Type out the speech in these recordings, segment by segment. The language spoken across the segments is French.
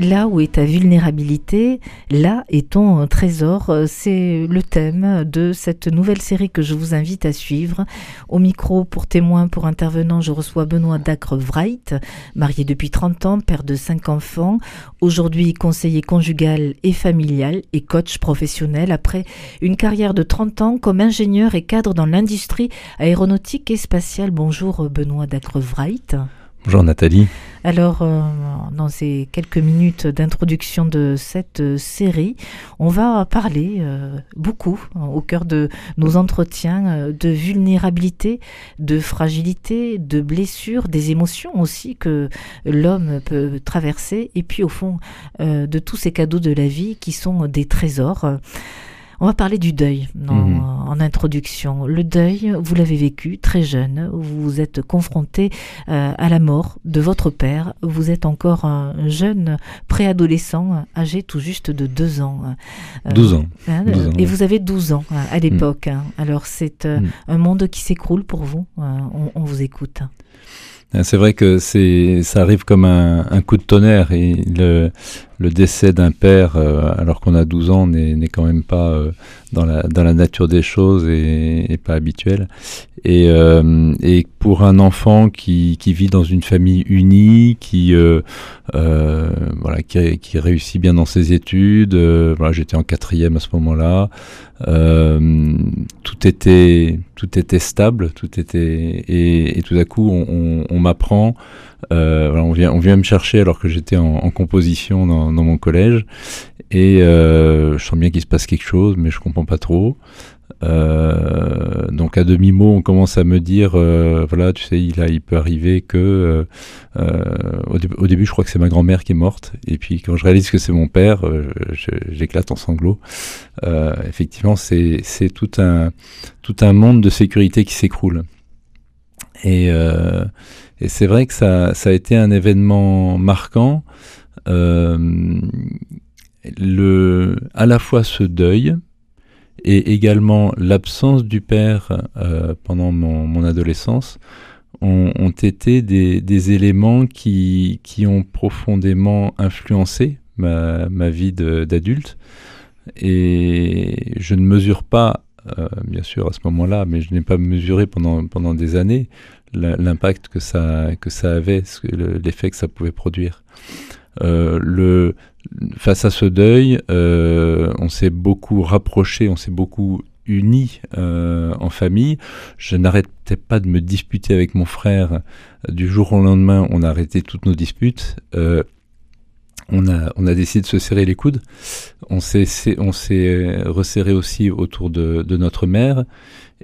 Là où est ta vulnérabilité, là est ton trésor. C'est le thème de cette nouvelle série que je vous invite à suivre. Au micro, pour témoin, pour intervenant, je reçois Benoît Dacre-Wright, marié depuis 30 ans, père de 5 enfants, aujourd'hui conseiller conjugal et familial et coach professionnel après une carrière de 30 ans comme ingénieur et cadre dans l'industrie aéronautique et spatiale. Bonjour Benoît Dacre-Wright. Bonjour Nathalie. Alors, euh, dans ces quelques minutes d'introduction de cette euh, série, on va parler euh, beaucoup au cœur de nos entretiens de vulnérabilité, de fragilité, de blessures, des émotions aussi que l'homme peut traverser, et puis au fond de tous ces cadeaux de la vie qui sont des trésors. On va parler du deuil mhm. en introduction. Le deuil, vous l'avez vécu très jeune, vous vous êtes confronté euh, à la mort de votre père. Vous êtes encore un jeune préadolescent, âgé tout juste de deux ans. 12 ans. Hein, et vous avez 12 ans à l'époque. Hein. Alors c'est euh, mm. un monde qui s'écroule pour vous. Euh, on, on vous écoute. C'est vrai que c'est, ça arrive comme un, un, coup de tonnerre et le, le décès d'un père, euh, alors qu'on a 12 ans, n'est quand même pas euh, dans, la, dans la nature des choses et, pas habituel. Et, euh, et, pour un enfant qui, qui, vit dans une famille unie, qui, voilà, qui, qui, réussit bien dans ses études, voilà, j'étais en quatrième à ce moment-là, tout était tout était stable, tout était et, tout à coup on, m'apprend on, vient, on vient me chercher alors que j'étais en, en, composition dans, dans, mon collège. Et euh, je sens bien qu'il se passe quelque chose, mais je comprends pas trop. Euh, donc à demi mot, on commence à me dire, euh, voilà, tu sais, il, a, il peut arriver que au, au, début, je crois que c'est ma grand-mère qui est morte, et puis quand je réalise que c'est mon père, j'éclate en sanglots. effectivement, c'est c'est tout un tout un monde de sécurité qui s'écroule. Et et c'est vrai que ça, ça, a été un événement marquant. Euh, le, à la fois ce deuil et également l'absence du père euh, pendant mon, adolescence ont, été des, éléments qui, ont profondément influencé ma, vie d'adulte. Et je ne mesure pas, euh, bien sûr, à ce moment-là, mais je n'ai pas mesuré pendant, pendant des années l'impact que ça, que ça avait, l'effet que ça pouvait produire. Euh, le, face à ce deuil, euh, on s'est beaucoup rapproché, on s'est beaucoup unis euh, en famille. Je n'arrêtais pas de me disputer avec mon frère. Du jour au lendemain, on a arrêté toutes nos disputes. Euh, on a, on a décidé de se serrer les coudes. On s'est, resserré aussi autour de, de notre mère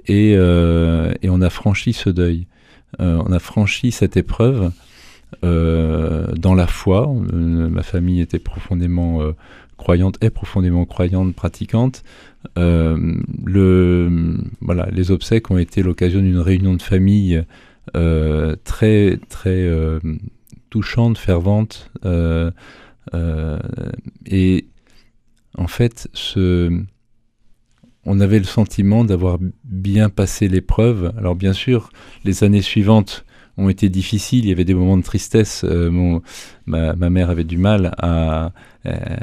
et, euh, et on a franchi ce deuil. Euh, on a franchi cette épreuve dans la foi. Euh, ma famille était profondément croyante, est profondément croyante, pratiquante. les obsèques ont été l'occasion d'une réunion de famille très très touchante, fervente. et en fait, on avait le sentiment d'avoir bien passé l'épreuve. Alors bien sûr, les années suivantes ont été difficiles, il y avait des moments de tristesse. Euh, ma, mère avait du mal à... Euh,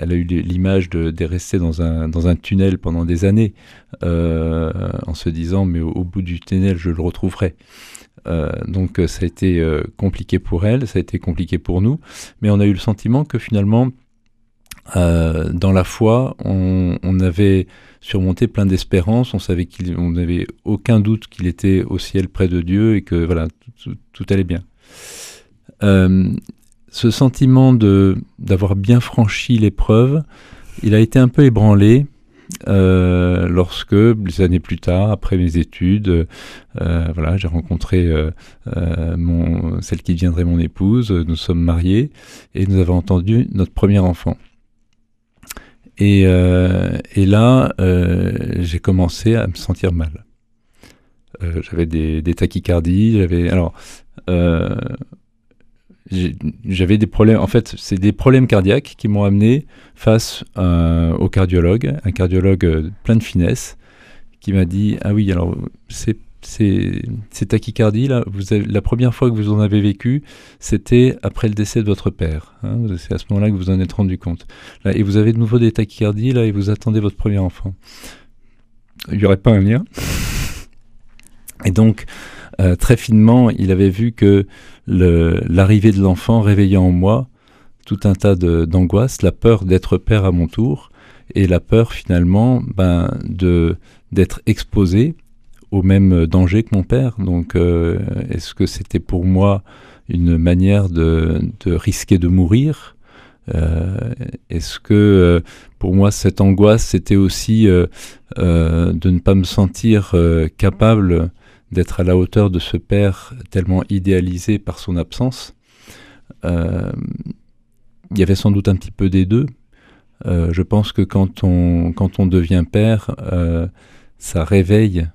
elle a eu l'image de, rester dans un, dans un tunnel pendant des années, euh, en se disant, mais au, bout du tunnel, je le retrouverai. donc ça a été compliqué pour elle, ça a été compliqué pour nous, mais on a eu le sentiment que finalement, dans la foi, on, on avait surmonté plein d'espérance. On savait qu'on n'avait aucun doute qu'il était au ciel près de Dieu et que voilà, tout, allait bien. Euh, ce sentiment de d'avoir bien franchi l'épreuve, il a été un peu ébranlé euh, lorsque, des années plus tard, après mes études, euh, voilà, j'ai rencontré mon, celle qui deviendrait mon épouse. Nous sommes mariés et nous avons entendu notre premier enfant. Et, euh, et là, euh, j'ai commencé à me sentir mal. Euh, j'avais des, tachycardies, j'avais alors j'avais des problèmes. En fait, c'est des problèmes cardiaques qui m'ont amené face au cardiologue, un cardiologue plein de finesse, qui m'a dit Ah oui, alors c'est ces, tachycardies, là, vous la première fois que vous en avez vécu, c'était après le décès de votre père. Hein, c'est à ce moment-là que vous en êtes rendu compte. Et vous avez de nouveau des tachycardies, là, et vous attendez votre premier enfant. Il n'y aurait pas un lien. Et donc, euh, très finement, il avait vu que l'arrivée de l'enfant réveillait en moi tout un tas d'angoisses, la peur d'être père à mon tour, et la peur finalement ben, d'être exposé au même danger que mon père. Donc, euh, est-ce que c'était pour moi une manière de, risquer de mourir? Euh, Est-ce que euh, pour moi cette angoisse c'était aussi de ne pas me sentir capable d'être à la hauteur de ce père tellement idéalisé par son absence? Il y avait sans doute un petit peu des deux. je pense que quand on, quand on devient père, ça réveille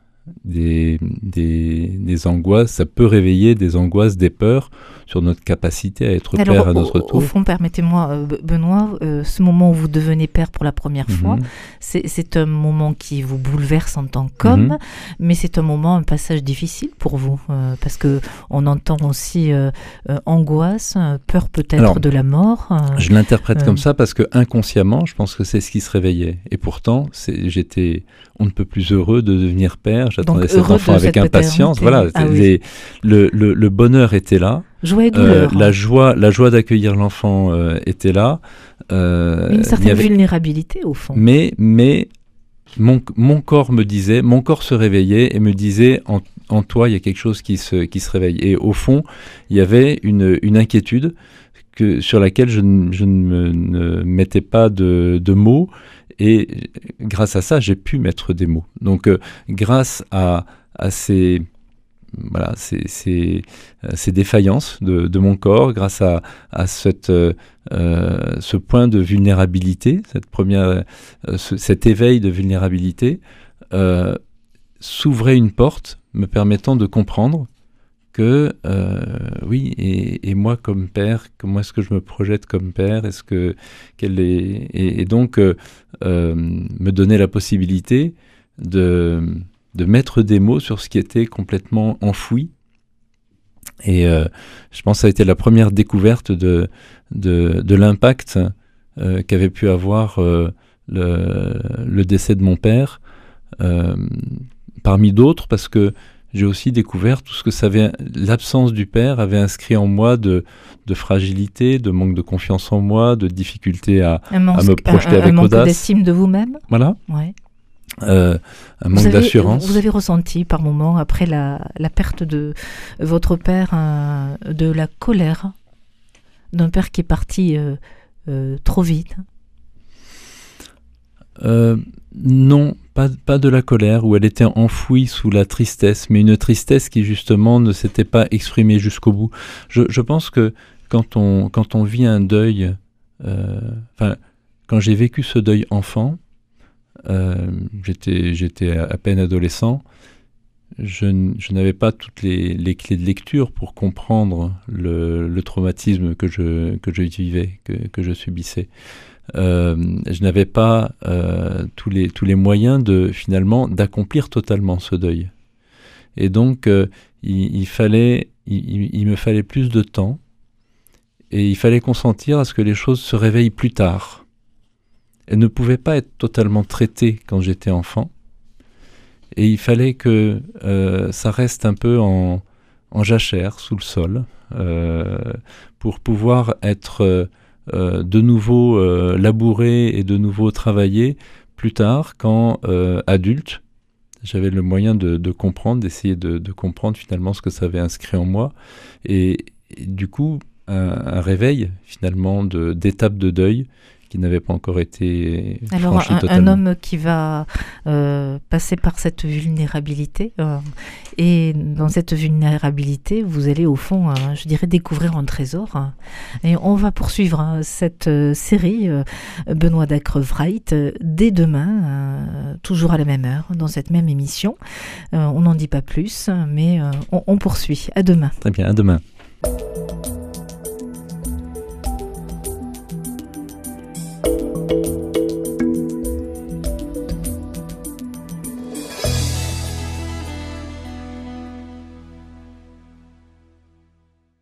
des, des, angoisses, ça peut réveiller des angoisses, des peurs sur notre capacité à être père à notre tour. Au fond, permettez-moi, euh, Benoît, euh, ce moment où vous devenez père pour la première mhm. fois, c'est un moment qui vous bouleverse en tant qu'homme, mhm. mais c'est un moment, un passage difficile pour vous, euh, parce que on entend aussi angoisse, peur peut-être de la mort. je l'interprète comme ça parce que inconsciemment, je pense que c'est ce qui se réveillait. Et pourtant, j'étais on ne peut plus heureux de devenir père. J'attendais cet enfant avec impatience. Voilà, ah le, le, bonheur était là. Joie et douleur. Euh, la joie, la joie d'accueillir l'enfant euh, était là. Euh, une certaine vulnérabilité au fond. Mais, mais mon, mon, corps me disait, mon corps se réveillait et me disait en, en, toi il y a quelque chose qui se, qui se réveille. Et au fond, il y avait une, une inquiétude que, sur laquelle je, je ne, ne mettais pas de, de mots et grâce à ça, j'ai pu mettre des mots. Donc, euh, grâce à, ces, voilà, ces, ces, euh, défaillances de, mon corps, grâce à, à cette, euh, ce point de vulnérabilité, cette première, cet éveil de vulnérabilité, s'ouvrait une porte me permettant de comprendre que euh, oui, et, moi comme père, comment est-ce que je me projette comme père Est-ce que quelle est et, donc euh, euh, me donner la possibilité de de mettre des mots sur ce qui était complètement enfoui. Et je pense que ça a été la première découverte de de, l'impact qu'avait pu avoir le, le, décès de mon père, parmi d'autres, parce que j'ai aussi découvert tout ce que ça avait, l'absence du père avait inscrit en moi de, de fragilité, de manque de confiance en moi, de difficulté à, à me projeter avec audace. Un manque d'estime de vous-même. Voilà. Ouais. Euh, un manque d'assurance. Vous avez ressenti par moment, après la, la perte de votre père, de la colère d'un père qui est parti euh, euh, trop vite? Non, pas, de la colère, où elle était enfouie sous la tristesse, mais une tristesse qui justement ne s'était pas exprimée jusqu'au bout. Je, pense que quand on, quand on vit un deuil, euh, enfin, quand j'ai vécu ce deuil enfant, euh, j'étais, à peine adolescent, je, je n'avais pas toutes les, les, clés de lecture pour comprendre le, le traumatisme que je, que je vivais, que, que je subissais. Euh, je n'avais pas euh, tous, les, moyens de finalement d'accomplir totalement ce deuil. Et donc, euh, il, fallait, il, me fallait plus de temps et il fallait consentir à ce que les choses se réveillent plus tard. Elles ne pouvaient pas être totalement traitées quand j'étais enfant. Et il fallait que ça reste un peu en, jachère, sous le sol, pour pouvoir être de nouveau euh, labourer et de nouveau travailler plus tard quand euh, adulte j'avais le moyen de, comprendre, d'essayer de, comprendre finalement ce que ça avait inscrit en moi. Et, du coup, un, réveil finalement d'étapes de, deuil qui n'avait pas encore été Alors un, un, homme qui va euh, passer par cette vulnérabilité euh, et dans cette vulnérabilité, vous allez au fond, euh, je dirais, découvrir un trésor. Hein. et on va poursuivre hein, cette série Benoît Dacre-Wright dès demain, toujours à la même heure, dans cette même émission. on n'en dit pas plus, mais on, on poursuit. À demain. Très bien, à demain.